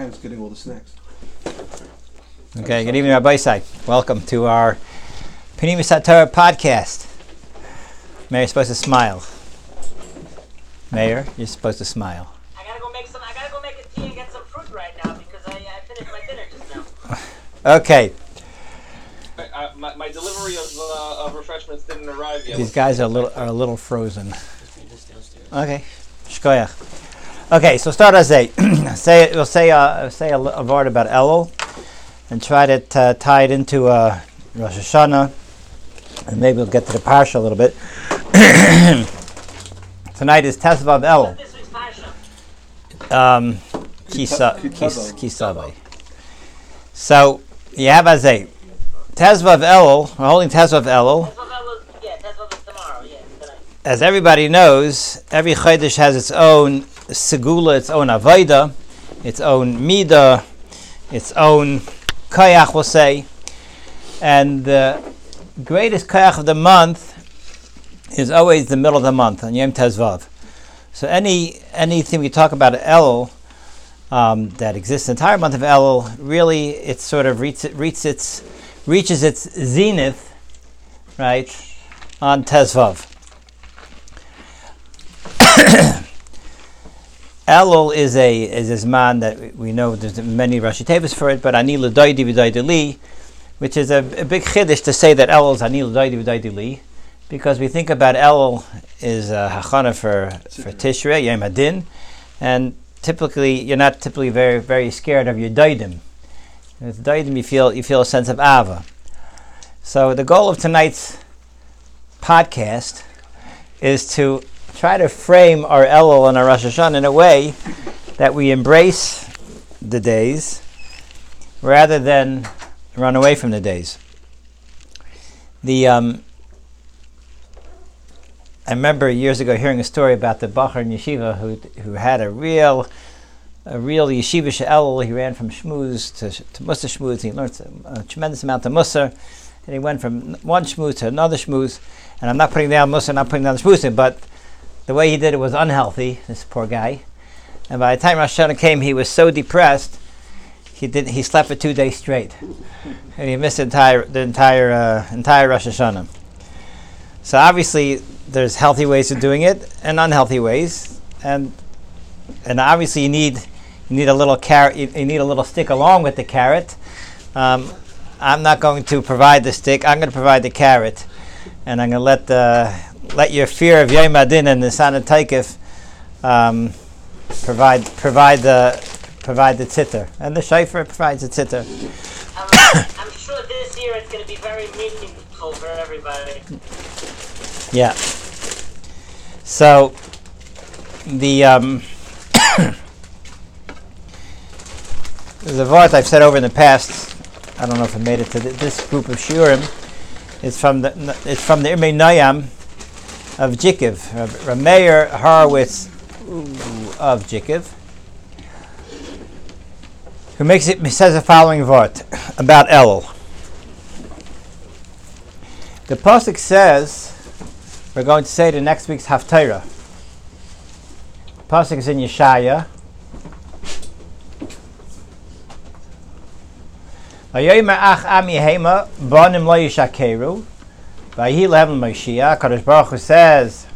Hands getting all the snacks. Okay, good evening, Rabbi Isai. Welcome to our Panima Satorah podcast. Mayor, you're supposed to smile. Mayor, you're supposed to smile. I gotta go make some. I gotta go make a tea and get some fruit right now because I, I finished my dinner just now. Okay, I, I, my, my delivery of, uh, of refreshments didn't arrive yet. these guys are a little are a little frozen. Okay, shkoyach. Okay, so start as a say. We'll say uh, say a, a word about Elul, and try to t- tie it into uh, Rosh Hashanah, and maybe we'll get to the parsha a little bit. Tonight is Tesvav Elul. Um, Kisa. Kis- Kisavai. So you have as a Tezvav Elul, we're holding Tezvav Elul. As everybody knows, every Chodesh has its own Segula, its own Avaida, its own Mida, its own Kayach, we'll say. And the greatest Kayach of the month is always the middle of the month, on Yom Tezvav. So any anything we talk about Elul um, that exists the entire month of Elul, really it sort of reaches, reaches its reaches its zenith, right, on Tezvav. Elul is a is this man that we know there's many Rashi Tevis for it, but Ani L'Doidi V'Doidi Li, which is a, a big chiddush to say that Elul is Ani L'Doidi because we think about Elul is hachana for for Tishrei Yom and typically you're not typically very very scared of your daidim. With daidim you feel you feel a sense of ava. So the goal of tonight's podcast is to try to frame our Elul and our Rosh Hashanah in a way that we embrace the days rather than run away from the days. The um, I remember years ago hearing a story about the Bachar in Yeshiva who who had a real a real yeshiva she'el. He ran from shmuz to, to mussar shmuz. He learned a tremendous amount of mussar, and he went from one shmuz to another shmuz. And I'm not putting down mussar, not putting down the shmuzim, but the way he did it was unhealthy. This poor guy. And by the time Rosh Hashanah came, he was so depressed. He did. He slept for two days straight, and he missed the entire the entire uh, entire Rosh Hashanah. So obviously, there's healthy ways of doing it and unhealthy ways, and and obviously you need you need a little carrot. You, you need a little stick along with the carrot. Um, I'm not going to provide the stick. I'm going to provide the carrot, and I'm going to let the let your fear of Yom Adin and the Taikif um, provide provide the provide the titter, and the shayfer provides the titter. I'm, I'm sure this year it's gonna be very meaningful for everybody. Yeah. So the um, there's a vart I've said over in the past. I don't know if I made it to th- this group of shiurim. It's from the it's from the Imei Nayam of Jikiv, Rameir Horowitz of Jikiv, who makes it says the following vart about Elul. The pasuk says we're going to say the next week's Haftarah. Pasuk is in Yeshaya. Vayomer ach am yehema banim lo yishakeru. Vayi lehem Moshiach. Kadosh Baruch Hu says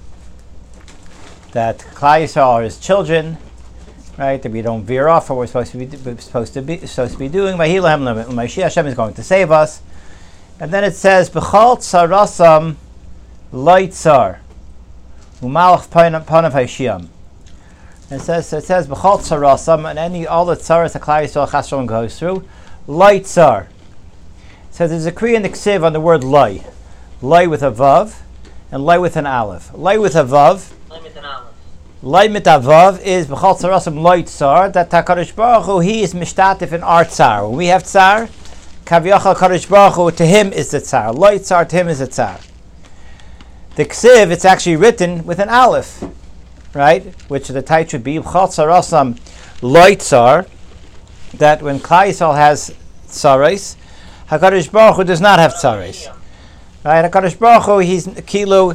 that Klal Yisrael are his children, right? That we don't veer off what we're supposed to be we're supposed to be supposed to be doing. Vayi lehem Moshiach. Hashem is going to save us. And then it says, "B'chol tzarasam loitzar umalach panav haishiyam." It says, it says, "B'chol tzarasam," and any all the tzaras that Klal Yisrael Chas goes through, loitzar. It says there's a Korean ksiv on the word loy, loy with a vav, and loy with an aleph. Loy with a vav, Limit an olive. loy mit a vav is b'chol tzarasam loitzar. That Hakadosh Baruch Hu he is mishtatif in our tzar. When we have tzar. Kaviyachal Kadosh Baruch Hu, to him is the tsar. Loy tsar, to him is the tsar. The ksiv, it's actually written with an aleph, right? Which the title should be B'chal Tsarasam Loy tsar. That when Yisrael has tsares, Hakadosh Baruch Hu does not have tsares. Right? Hakadosh Baruch Hu, he's kilo.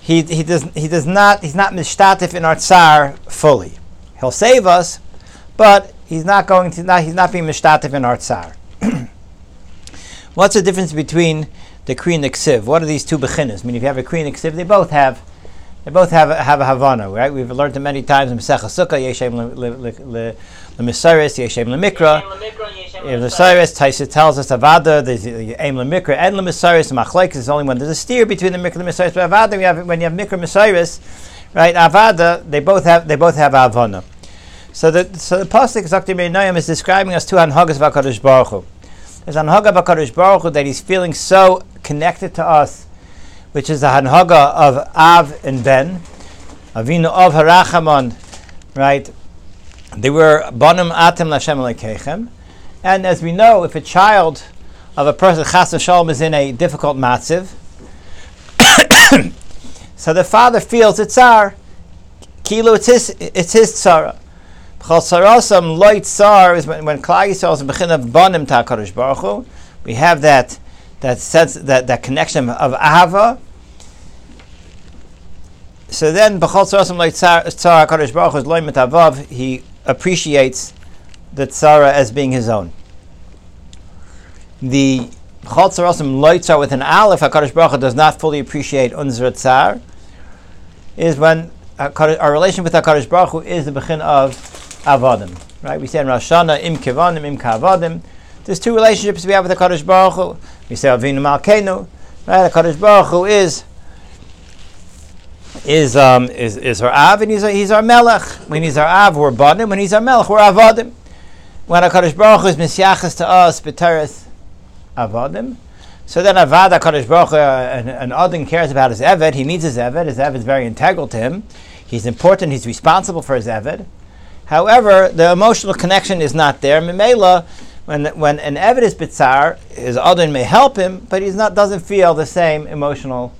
He, he does he does not he's not mishtatif in our tsar fully. He'll save us, but he's not going to not he's not being mishtatif in our tsar. What's the difference between the Kri and the Ksiv? What are these two bechinas? I mean, if you have a Kri and a Ksiv, they both have they both have a, have a Havana, right? We've learned it many times in Masech Sukkah, Yeshem Lemisiris, Yeshem Lemikra. Cyrus Taisa tells us Avada, there's Aim Lemikra and Lemisiris, Machlaik is only when there's a steer between the Mikra and the Mesiris. But Avada, we have, when you have Mikra Mesiris, right? Avada, they both have they both have Avana. So the so the pasuk Zakti Noyam is describing us two Hanhagas of Hakadosh Baruch Hu. There's Hanhaga of Hakadosh Baruch Hu that he's feeling so connected to us, which is the Hanhaga of Av and Ben, Avinu of Harachamon, right? They were Banim Atem Lashem Lekechem. And as we know, if a child of a person, Chas Shalom, is in a difficult matziv, so the father feels it's our kilo, it's his, it's his tzara. B'chol sarosam loy tzar is when, when Klal Yisrael is bechin of Bonim ta'akadosh baruch Hu. We have that that sense that, that connection of ahava. So then b'chol sarosam loy tzar tzar hakadosh baruch is loy mitavav. He appreciates the tzara as being his own. The b'chol sarosam loy with an aleph hakadosh baruch does not fully appreciate unzra tzar. Is when our relation with HaKadosh Baruch Hu is the begin of avadim. Right? We say in Rosh Hashanah, Im Kevanim, Im Kavadim. There's two relationships we have with HaKadosh Baruch Hu. We say Avinu Malkeinu. Right? HaKadosh Baruch Hu is is um is is our Av and he's our, he's our Melech. When he's our Av, we're Banim. When he's our Melech, we're Avodim. When HaKadosh Baruch Hu is Misyachas to us, B'teres Avodim. So then Avad HaKadosh Baruch Hu, an, an Odin cares about his Eved. He needs his Eved. His Eved is very integral to him. He's important. He's responsible for his Eved. However, the emotional connection is not there. Mimela, when when an Eved is bitzar, his Odin may help him, but not doesn't feel the same emotional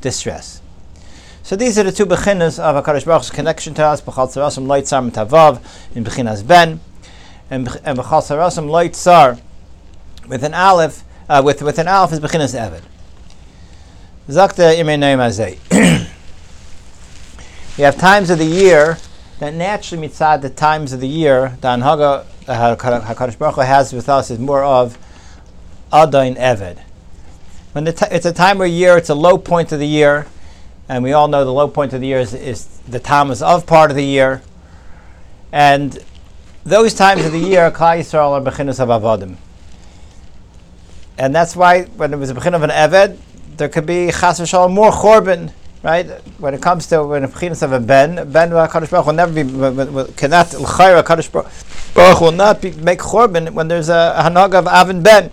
distress. So these are the two bechinas of Hakadosh Baruch connection to us. B'chal tzarasim loy tzar mitavav in bechinas ben, and b'chal tzarasim loy tzar with an aleph uh, with with an aleph is bechinas Eved. Zakta imei azay. We have times of the year that naturally mitzad the times of the year the anhaga Hakadosh Baruch Hu has with us is more of adain eved. When t- it's a time of year, it's a low point of the year, and we all know the low point of the year is, is the Tammuz of part of the year, and those times of the year, Klal Yisrael are bechinus of avodim, and that's why when it was a bechin of an eved, there could be chas v'shalom more chorban right? When it comes to when pchinas of a ben, ben Baruch will never be cannot l'chayr Hakadosh Baruch will not be, make chorban when there's a, hanag of avin ben.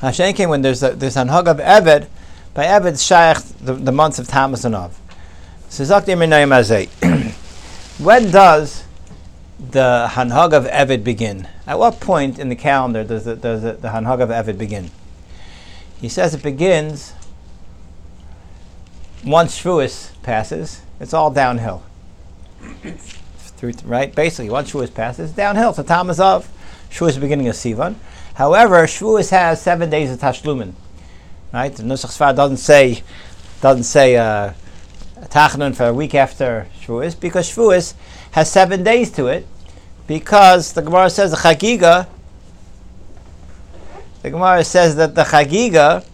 Hashem came when there's a, there's a hanag of eved by eved shaykh the, the months of Tammuz and Av. So when does the hanhag of eved begin? At what point in the calendar does the, does the, the hanhag of eved begin? He says it begins once Shavuos passes, it's all downhill. Through, right? Basically, once Shavuos passes, downhill. So Tammuz of Shavuos is beginning of Sivan. However, Shavuos has seven days of Tashlumin. Right? The Nusach Sfar doesn't say doesn't say uh, Tachanun for a week after Shavuos because Shavuos has seven days to it because the Gemara says the Chagiga. The Gemara says that the Chagiga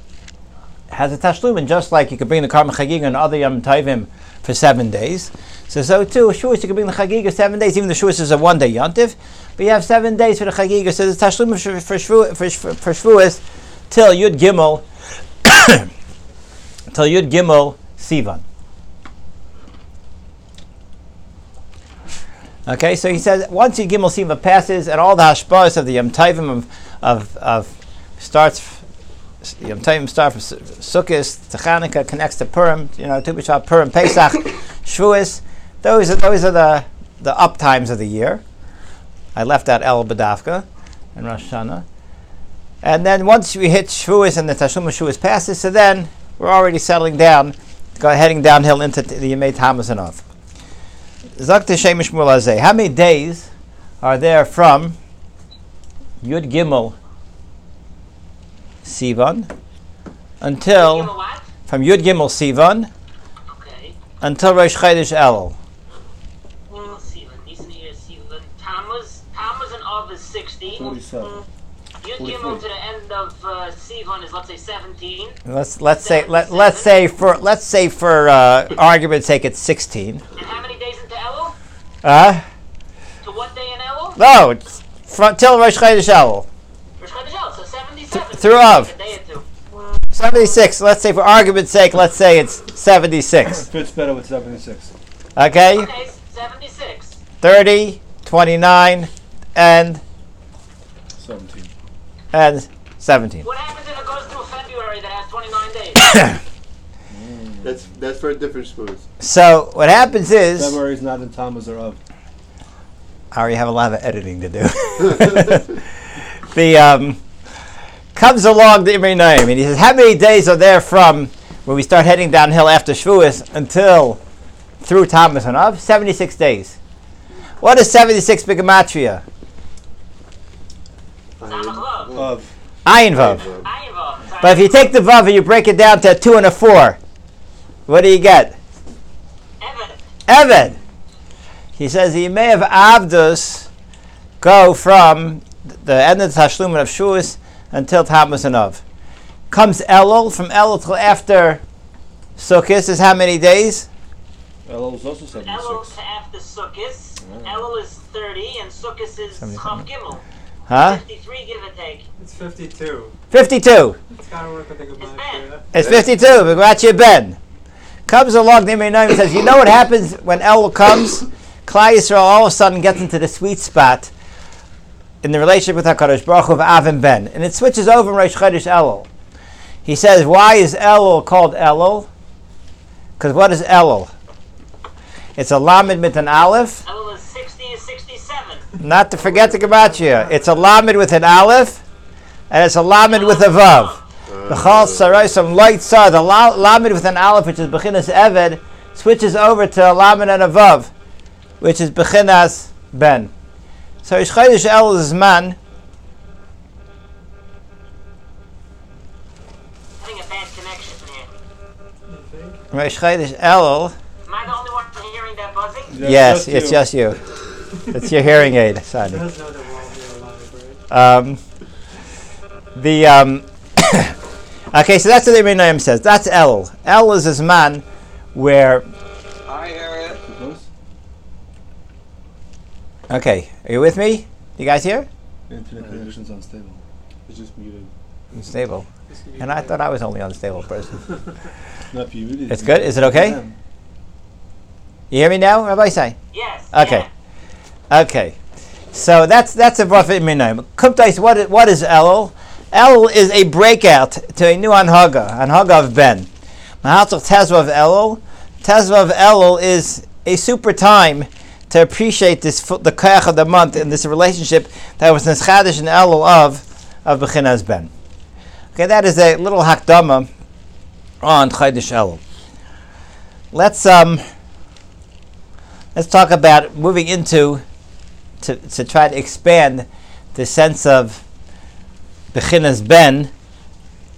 has a tashlumin, just like you could bring the karma chagiga and other yom tovim for seven days. So, so too, Shavuos, you can bring the chagiga seven days, even the Shavuos is a one day yontif, but you have seven days for the chagiga. So the tashlumin for, for, for, for, for till Yud Gimel, till Yud Gimel Sivan. Okay, so he says once Yud Gimel Sivan passes and all the hashpahs of the yom tovim of, of, of starts Yom Tovim start from Sukkot to Chanukah, connects to Purim, you know, Tu B'Shvat, Purim, Pesach, Shavuos. Those are those are the the up times of the year. I left out El Badavka and Rosh Hashanah. And then once we hit Shavuos and the Tashlum of Shavuos passes, so then we're already settling down, go heading downhill into the Yemei Tammuz and Av. Zak Shemish Mulazeh. How many days are there from Yud Gimel Sivan until from Yud Gimel Sivan Okay. until Rosh Chodesh Elul. Well, Sivan. These are Sivan. Tammuz. Av is 16. 47. Yud Gimel to the end of uh, Sivan is let's say 17. Let's let's say let let's say for let's say for uh, argument's sake it's sixteen. And how many days into Elul? Uh To what day in Elul? no, it's front till Rosh Chodesh Elul. Rosh Chodesh Elul, so 77. Through Av. A day or two. Seventy six. Let's say for argument's sake, let's say it's seventy six. Fits better with 76. Okay, Okay, 76. 30, 29, and 17. and seventeen. What happens if it goes through February that has 29 days? That's that's for a different shmuz. So what happens is February's not in Tammuz or Av. I already have a lot of editing to do. the um, comes along the Imri Naim, and he says, "How many days are there from when we start heading downhill after Shavuos until through Tammuz and Av? Seventy-six days. What is seventy-six bigamatria? Samach Vav. Of. Ayin vav. But if you take the vav and you break it down to a two and a four, what do you get? Evan. Eved. He says he may have Avdus go from the end of the Tashlumin of Shuas until Tammuz and Av. Comes Elul, from Elul till after Sukkot is how many days? Elul is also Elul to after Sukkot. Elul is 30 and Sukkot is Chav Gimel. Huh? 53 give or take. It's 52. 52. It's gotta work with the It's Gemara. Ben. It's 52. Begratya Ben. Comes along, the Imri Noam says, you know what happens when Elul comes? Klal Yisrael all of a sudden gets into the sweet spot in the relationship with HaKadosh Baruch Hu of Av and Ben. And it switches over in Rosh Chodesh Elul. He says, why is Elul called Elul? Because what is Elul? It's a lamed with an aleph. Elul is 60 is 67. Not to forget the Gematria. It's a lamed with an aleph, and it's a lamed with a vav. The chal sarai some light sar. The la- lamed with an aleph, which is bechinas eved, switches over to a lamed and a vav, which is bechinas ben. So Ish Chodesh El is man. Having a bad connection here. Rosh Chodesh El. Am I the only one hearing that buzzing? Yes, just it's you. just you. it's your hearing aid, Sadi. does know that we're all here alive, right? Um, the um, okay, so that's what the Ibn Naim says. That's El. El is this man where. I hear it. Too close? Okay, are you with me? You guys here? The internet connection's unstable. It's just muted. Unstable. This could And I thought I was only unstable person. Not for you. It's good? Is it okay? Yeah. You hear me now, Rabbi Say? Yes. Okay. yeah. Okay. So that's that's a rough Minaim. Kumtais, what is, what is Elul? Elul is a breakout to a new Anhaga, Anhaga of Ben. Mahatzach Tezva of Elul. Tezva of Elul is a super time to appreciate this the Kayach of the month and this relationship that was Neschadish and Elul of of Bechinas Ben. Okay, that is a little hakdama on Chaydish Elul. Let's um let's talk about moving into to, to try to expand the sense of Bechinas Ben,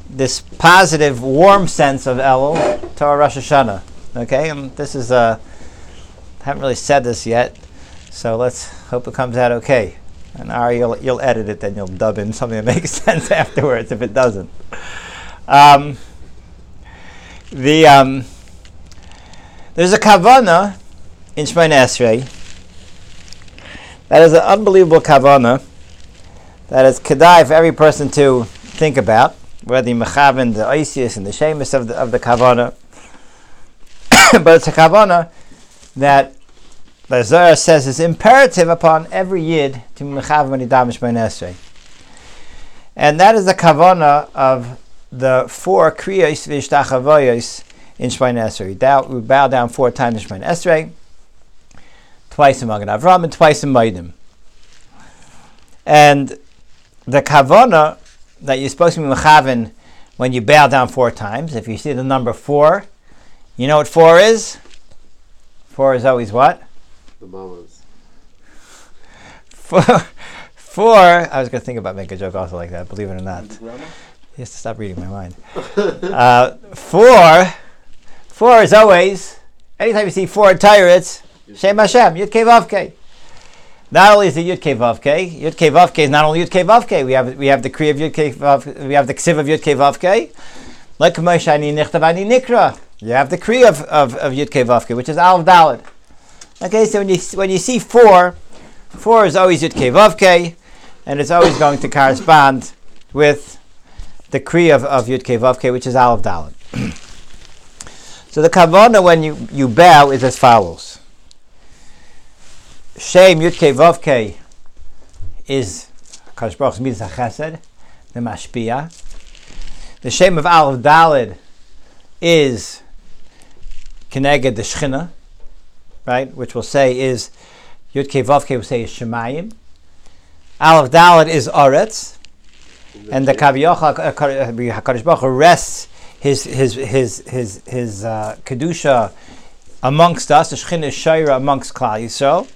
this positive, warm sense of Elul to our Rosh Hashanah. Okay, and this is uh, haven't really said this yet, so let's hope it comes out okay. And Ari, you'll, you'll edit it, then you'll dub in something that makes sense afterwards if it doesn't. Um, the um, there's a kavana in Shemona Esrei that is an unbelievable kavana that is kedai for every person to think about, whether the mechaven the Isis and the Shemus of the, of the kavana. but it's a kavana that the says is imperative upon every yid to mechaven when he Esrei. And that is the kavana of the four kriyos v'ishtachavoyos in Shemona Esrei. We bow, down four times in Shemona Esrei twice in Magen Avram and twice in Maidim. And the kavana that you're supposed to be mechaven when you bow down four times, if you see the number four, you know what four is? Four is always what? The mamas. Four. four I was going to think about making a joke also like that, believe it or not. Grandma? He has to stop reading my mind. uh, four, four is always, anytime you see four in Torah, it's Shem Hashem, Yud Kei Vav Kei. Not only is it Yud Kei Vav Kei, Yud Kei Vav Kei is not only Yud Kei Vav We have we have the Kri of Yud Kei Vav, we have the Ksiv of Yud Kei Vav Kei. Like Moshe Ani Nichtav Ani Nikra. You have the Kri of, of, of Yud Kei Vav which is Aleph Daled. Okay, so when you when you see four, four is always Yud Kei Vav and it's always going to correspond with the Kri of, of Yud Kei Vav which is Aleph Daled. so the Kavana when you, you bow is as follows. Shem Yud Kei Vav Kei is Hu's Midas HaChesed, the Mashpia. The Shem of Aleph Daled is Keneged the Shechina, right? Which we'll say is Yud Kei Vav Kei will say is Shemayim. Aleph Daled is Aretz, and the Kaviyach Hakadosh Baruch Hu rests his his his his his uh, kedusha amongst us. The Shechina is Shaira amongst Klal Yisrael.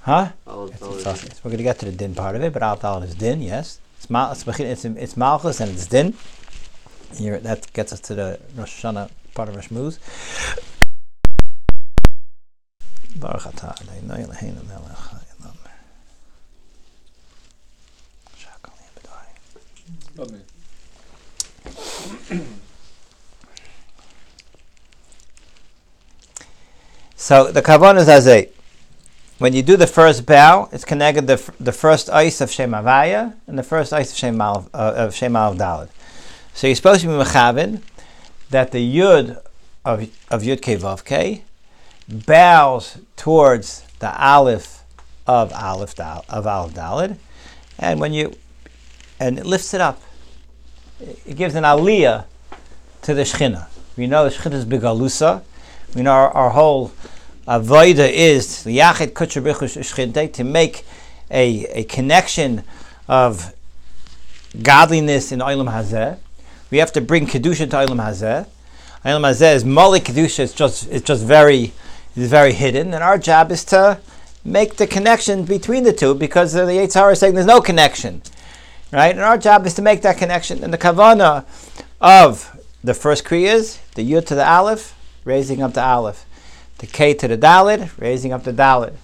Huh? It's, we're going to get to the din part of it, but Aleph Daled is din, yes. It's, it's, it's, Malchus and it's din. That gets us to the Rosh Hashanah part of Muz. Baruch atah Adonai Eloheinu melech haolam. Shakal yibadai. Amen. So the kavanah is as a when you do the first bow, it's connected the, f- the first ice of Shem Havaya and the first ice of Shem uh, of Shem Al Dalad. So you're supposed to be mechavin that the yud of of Yud Kei bows towards the aleph of aleph dal, of aleph dalid, and when you and it lifts it up, it gives an aliyah to the shechina. We know the shechina is begalusa. We know our, our whole avoida is liyachid kutcher to make a, a connection of godliness in olam hazeh. We have to bring kedusha to olam hazeh. Olam hazeh is mali kedusha. It's just it's just very it's very hidden, and our job is to make the connection between the two because the Yitzhar is saying there's no connection, right? And our job is to make that connection. And the kavana of the first kriyas, the yud to the aleph, raising up the aleph, the k to the dalid, raising up the dalid,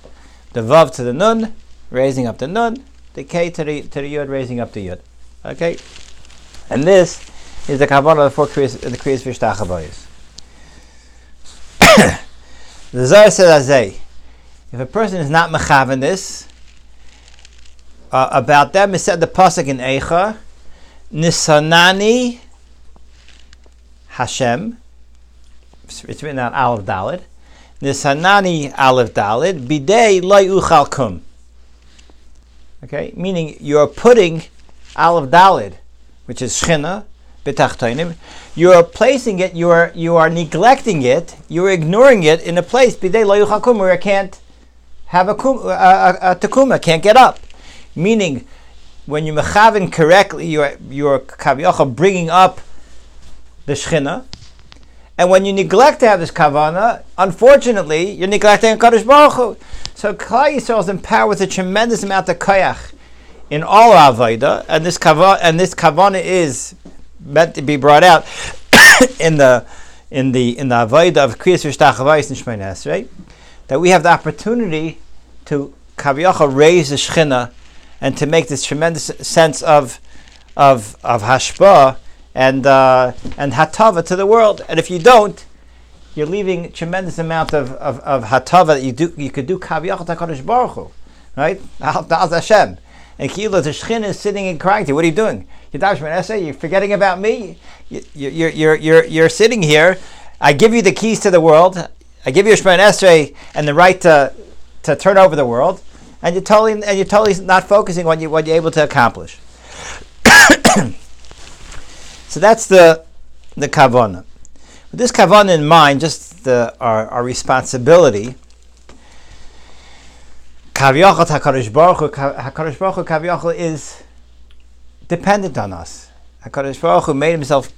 the vav to the nun, raising up the nun, the k to the to the yud, raising up the yud. Okay, and this is the kavana of the four kriyas, the kriyas vishtachavayis. the Zohar says azay. If a person is not mechavan this, uh, about them is said the pasuk in Eicha, Nisanani Hashem. It's written on Aleph Dalid. Nisanani Aleph Dalid. Bidei loy uchal kum. Okay, meaning you are putting Aleph Dalid, which is Shchina, B'tachtoinim. You are placing it. You are you are neglecting it. You are ignoring it in a place Bidei uchal where can't have a, kum, a, a, a tekuma, can't get up. Meaning, when you mechaven correctly, you are you are bringing up the shechina, and when you neglect to have this kavana, unfortunately, you're neglecting Kadosh Baruch Hu. So Klal Yisrael is empowered with a tremendous amount of koyach in all our avodah, and this kavana and this kavana is meant to be brought out in the in the in the avodah of kriyas v'shtachavayis and Shemay Esrei, that we have the opportunity to kavyacha raise the shechina and to make this tremendous sense of of of hashpa and uh, and hatava to the world. And if you don't, you're leaving tremendous amount of, of, of hatava that you do you could do kavyacha takadosh baruch Hu, right? Hashem. And Kila the Shechin is sitting and crying to you. What are you doing? You're. You're forgetting about me. You, you, you're, you're, you're, you're sitting here. I give you the keys to the world. I give you Shemon Esrei and the right to, to turn over the world, and you're totally and you're totally not focusing on you, what you're able to accomplish. so that's the the kavana. With this kavana in mind, just the, our, our responsibility. Kaviyachal Hakadosh Baruch Hu, Hakadosh Baruch Hu, Kaviyachal is dependent on us. Hakadosh Baruch Hu made himself.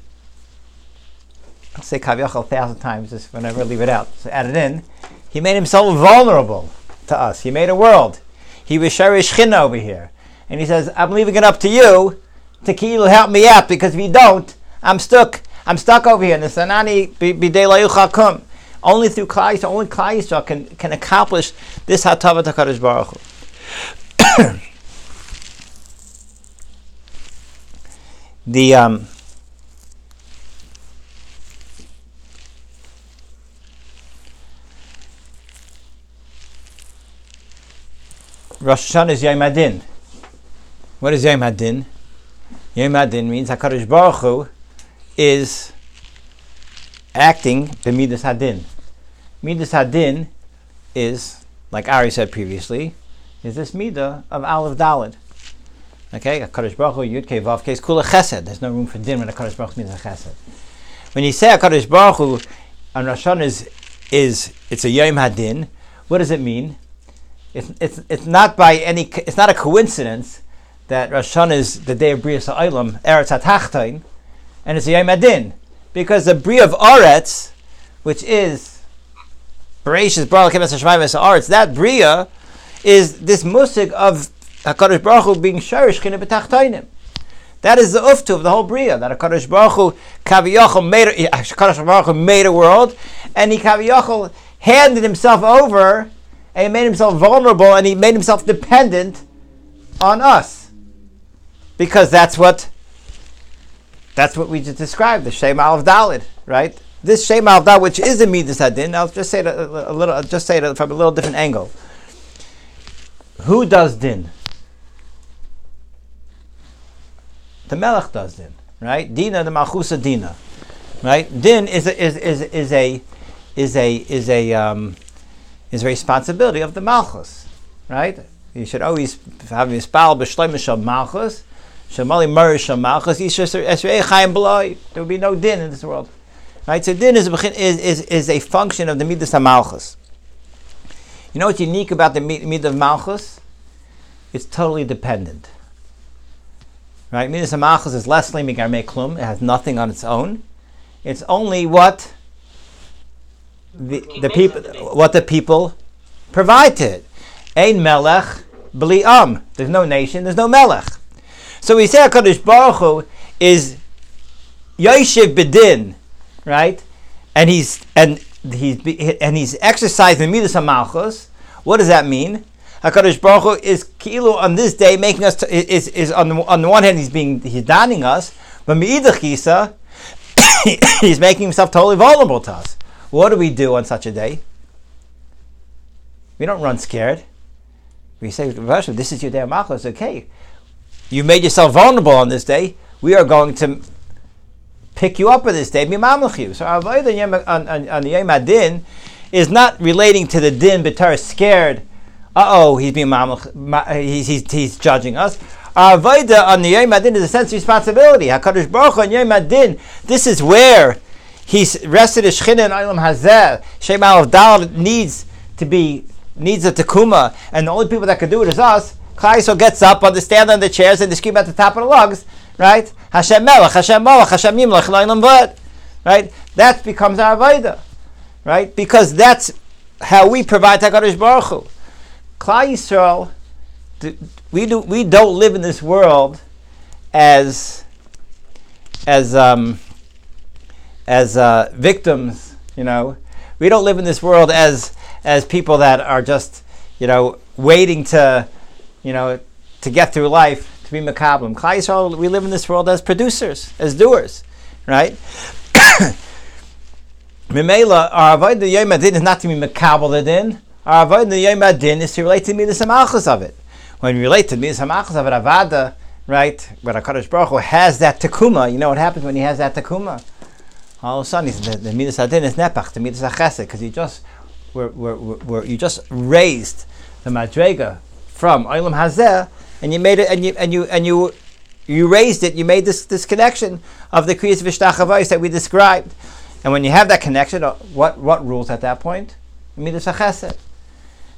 I'll say Kaviyachal a thousand times just whenever I leave it out. So add it in. He made himself vulnerable to us. He made a world. He was Sharish Shechina over here. And he says, I'm leaving it up to you to help me out because if you don't, I'm stuck. I'm stuck over here. Nisanani b'dei layuchakum. Only through Klal Yisrael, only Klal Yisrael can, can accomplish this Hatava Takadosh Baruch Hu. the um, Rosh Hashanah is Yom Adin. What is Yom Adin? Yom Adin means Hakadosh Baruch Hu is acting b'midas hadin. Midas hadin is, like Ari said previously, is this midah of Aleph Dalid. Okay, Hakadosh Baruch Hu Yud Kei Kula Chesed. There's no room for din when Hakadosh Baruch Hu means a Chesed. When you say Hakadosh Baruch Hu on Rosh is, is it's a Yom Hadin, what does it mean? It's, it's, it's not by any it's not a coincidence that Rosh is the day of Bria Sa'ilam, Eretz HaTachtain, and it's a Yom Hadin. Because the Bria of Aretz, which is Bereshis Baruch Kemes Hashemayim Aretz, that Bria is this musig of HaKadosh Baruch Hu being Sharish Chine B'Tachtainim. That is the uftu of the whole Bria, that HaKadosh Baruch Hu Kaviyachol made, HaKadosh Baruch Hu made a world, and he Kaviyachol handed himself over, and he made himself vulnerable, and he made himself dependent on us. Because that's what that's what we just described, the Shem of Dalid, right? This Aleph Dalid, which is a Midas Hadin, I'll just say it a, a little, I'll just say it from a little different angle. Who does din? The Melech does din, right? Dina the Malchusa Dina, right? Din is a, is, is, is a is a is a um, is a responsibility of the Malchus, right? You should always have mispal b'shleimish of Malchus. There would be no din in this world, right? So din is is, is, a function of the midas Malchus. You know what's unique about the midas Malchus? It's totally dependent. Right? Midas Malchus is less armei klum. It has nothing on its own. It's only what the, the people what the people provide to it. Ein melech bli am. There's no nation. There's no melech. So we say Hakadosh Baruch Hu is Yoshev Bedin, right? And he's and he's and he's exercising Midas Malchus. What does that mean? Hakadosh Baruch Hu is kilo on this day making us to, is is on the, on the one hand he's being he's donning us, but Meidach Chisa, he's making himself totally vulnerable to us. What do we do on such a day? We don't run scared. We say, "Rosh, this is your day of Malchus. Okay, you made yourself vulnerable on this day. We are going to pick you up on this day. So avoid on, on, on, the Yom Adin is not relating to the din betar scared. Uh oh, he's being mamlech, ma, he's, he's, he's judging us. Our avodah on the Yom Adin is a sense of responsibility. Hakadosh Baruch on Yom Adin. This is where he's rested his shechina and Olam Hazeh. Shem Aleph Dal needs to be needs a tekuma, and the only people that can do it is us. Klaiso gets up on the stand on the chairs and they scream at the top of the lugs, right? Hashem Melech, Hashem Melech, Hashem Yimlech, Loilam Vad, right? That becomes our avodah, right? Because that's how we provide Hakadosh Baruch Hu. Klal Yisrael, we do we don't live in this world as as um, as uh, victims, you know. We don't live in this world as as people that are just, you know, waiting to, you know, to get through life to be makablim. Yisrael, we live in this world as producers, as doers, right? Mimela, our the yom adin is not to be makabel the din. Our the yom adin is to relate to me the samachas of it. When we relate to me the samachas of it, avada, right? When Hakadosh Baruch Hu has that takuma, you know what happens when he has that takuma? All of a sudden, the, the midas adin is nepach, the midas achesed, because you just were, were, were, were- you just raised the madrega from olam hazeh, and you made it, and you and you and you you raised it. You made this this connection of the kriyas v'shtachavos that we described, and when you have that connection, uh, what what rules at that point? Midas achesed.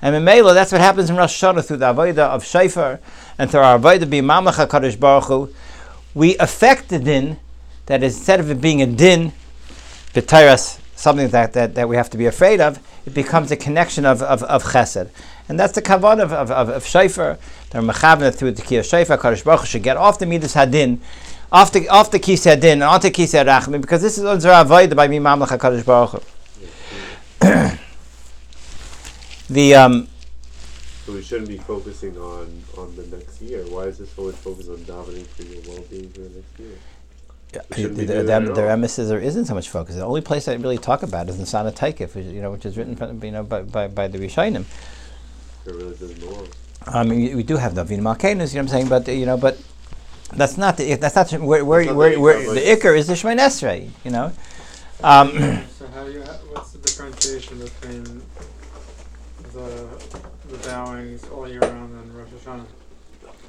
And in Mela, that's what happens in Rosh Hashanah through the avodah of Shofar and through our avodah being Mamlech HaKadosh Baruch Hu. We affect the din that instead of it being a din, b'tairas, something that, that, that we have to be afraid of, it becomes a connection of, of, of chesed. And that's the kavan of, of, of, of Shofar. They're mechavna through the kiyah Shofar. Kadosh Baruch should get off the midas hadin, off the off the kis hadin, and onto kis rachmi, because this is unzer avodah by me Mamlech HaKadosh Baruch the um, So we shouldn't be focusing on on the next year. Why is this always focused on davening for your well-being for the next year? Yeah, shouldn't the- doing the- that their all. emphasis there isn't so much focus. The only place I really talk about is in Sana Taikif, which, you know, which is written from, you know, by, by, by the Rishonim. It really doesn't belong. I mean, we- we do have the Avin Malkanus, you know what I'm saying? But, you know, but that's not the, that's not, where, where, It's not where, the where, Ikar, the Iker is the Shemay Esrei, you know? Um, So how do you? Ha- what's the differentiation between the the bowings all year round and Rosh Hashanah?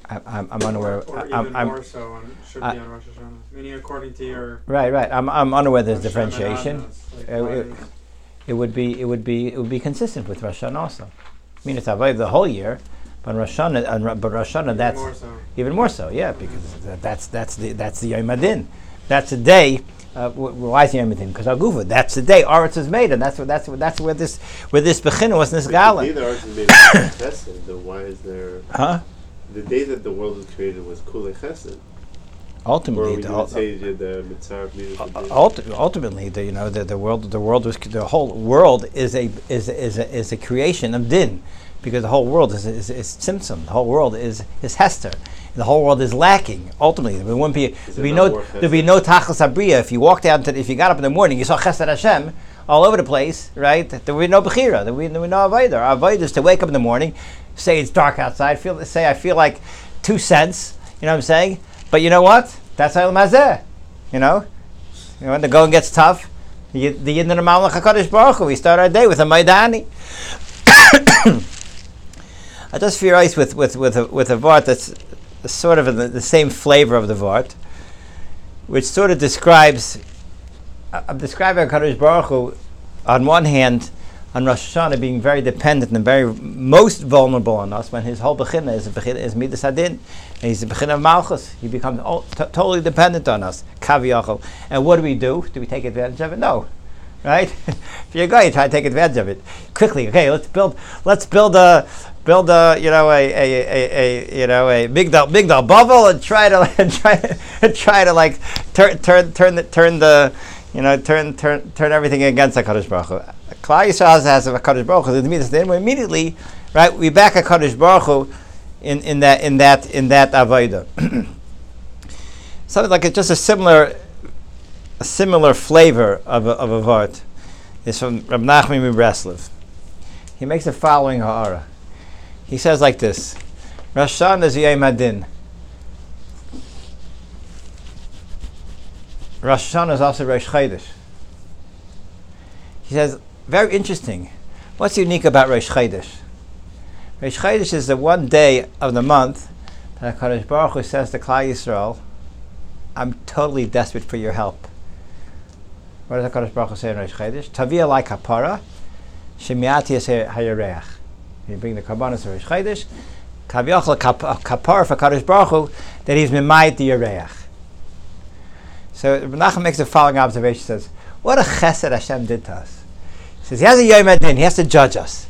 I, I'm, I'm unaware, or, or I'm, even I'm, more so on should I- be on Rosh Hashanah. Meaning according to your right, right, I'm, I'm unaware there's Rosh Hashanah differentiation. madness, like Uh, why it- is- It would be, it would be, it would be consistent with Rosh Hashanah also. I mean, it's Avodah the whole year, but Rosh Hashanah, Ro- but Rosh Hashanah, even that's, more so. Even more so, yeah, because tha- that's that's the that's the Yom Adin. That's the day. Uh, wh- why is Yom Adin? Because Agufa. That's the day Aretz is made, and that's what that's what that's where this where this Bechina was this But gala. The day the is made of chesed, then why is there Huh? The day that the world was created was kulei chesed? Ultimately, the, ul- say you did the mitzvah of needed to uh, ulti- ultimately, the, you know, the, the world, the world was the whole world is a is a, is a, is a creation of din, because the whole world is is, is Tzimtzum. The whole world is is Hester. The whole world is lacking. Ultimately, there wouldn't be there'd be no not there'd be no tachas abriya if you walked out to, if you got up in the morning you saw chesed Hashem all over the place, right? There would be no bechira. There would be, there would be no avodah. Our avodah is to wake up in the morning, say it's dark outside, feel say I feel like two cents. You know what I'm saying? But you know what? That's Ayel Mazeh. You know, you know, when the going gets tough, the Yid- the Yidden of Malach Hakadosh Baruch Hu, we start our day with a Maidani. I just feel ice with with with a, with a vart that's sort of the, the same flavor of the vart, which sort of describes. I'm describing Hakadosh Baruch Hu, on one hand, on Rosh Hashanah being very dependent and very most vulnerable on us when his whole bechina is bechina is midas adin, and he's the bechina of malchus. He becomes all, t- totally dependent on us. Kaviyachol. And what do we do? Do we take advantage of it? No. Right? if you're going, you try to take advantage of it quickly. Okay, let's build. Let's build a build a you know a a, a, a you know a migdal migdal bubble and try to and try and try to like turn turn turn the turn the you know turn turn turn everything against Hakadosh Baruch Hu. Klal Yisrael has a Hakadosh Baruch Hu. Then we immediately right we back a Hakadosh Baruch Hu in, in that in that in that avodah. Something like it's just a similar a similar flavor of a, of a vart is from Rab Nachman Breslev. He makes the following ha'ara. He says like this: Rosh Hashanah is Hadin. Rosh Hashanah is also Rosh Chodesh. He says, very interesting. What's unique about Rosh Chodesh? Rosh Chodesh is the one day of the month that HaKadosh Baruch Hu says to Klal Yisrael, I'm totally desperate for your help. What does HaKadosh Baruch Hu say in Rosh Chodesh? Tavia like kapara, shemiati hayareach. You bring the karbanos of Rosh Chodesh, kaviyachal uh, kapara for HaKadosh Baruch Hu, that he's mimayit the yareach. So Nachman makes the following observation. Says, "What a chesed Hashem did to us." He says he has a yom adin. He has to judge us.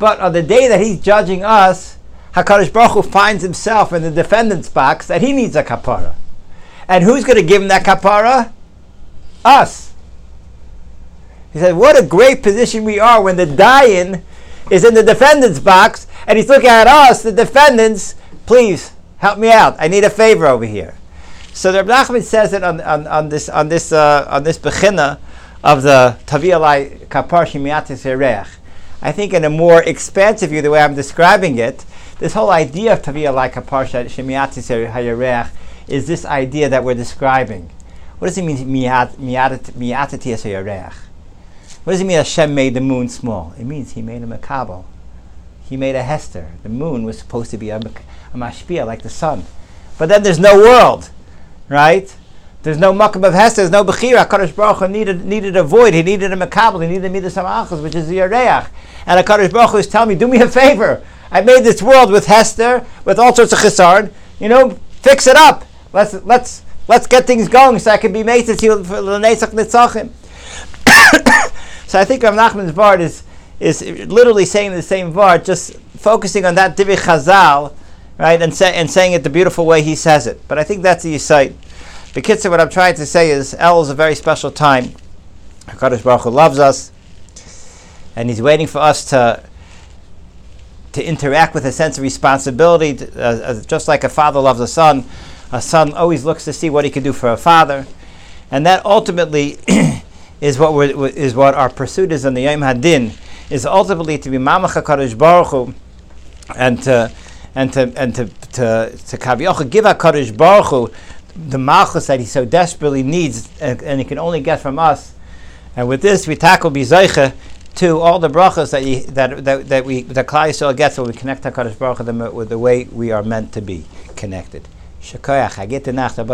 But on the day that he's judging us, Hakadosh Baruch Hu finds himself in the defendant's box that he needs a kapara, and who's going to give him that kapara? Us. He said, "What a great position we are when the dying is in the defendant's box, and he's looking at us, the defendants. Please help me out. I need a favor over here." So the Rabbi Nachman says it on, on, on this on this uh, on this bechina of the Tavialai Kapar Shemiatis Ereach. I think in a more expansive view, the way I'm describing it, this whole idea of Tavialai Kapar Shemiatis Ereach is this idea that we're describing. What does it mean Miatati Ereach? What does it mean Hashem made the moon small? It means He made a makabel. He made a Hester. The moon was supposed to be a, a mashpia like the sun. But then there's no world right? There's no makam of hester, there's no bechira. Hakadosh Baruch Hu needed needed a void. He needed a makabel. He needed midas samachos, which is the yareach. And Hakadosh Baruch Hu is telling me, do me a favor. I made this world with hester, with all sorts of chisarn. You know, fix it up. Let's let's let's get things going so I can be made to see for l'neisach nitzachim. So I think Rav Nachman's vart is is literally saying the same vart, just focusing on that divi chazal right, and, say, and saying it the beautiful way he says it. But I think that's the site. The kitzah, what I'm trying to say is, El is a very special time. Hakadosh Baruch Hu loves us, and He's waiting for us to to interact with a sense of responsibility, to- uh, uh, just like a father loves a son. A son always looks to see what he can do for a father, and that ultimately is what we're, is what our pursuit is in the Yom Hadin. Is ultimately to be Mamach Hakadosh Baruch Hu, and to and to and to to to Kaviocha give Hakadosh Baruch Hu the malchus that he so desperately needs, and, and he can only get from us. And with this, we tackle bizaycha to all the brachas that that, that that we that Yisrael gets when we connect Hakadosh Baruch Hu with the way we are meant to be connected. Shakoyach, I get the to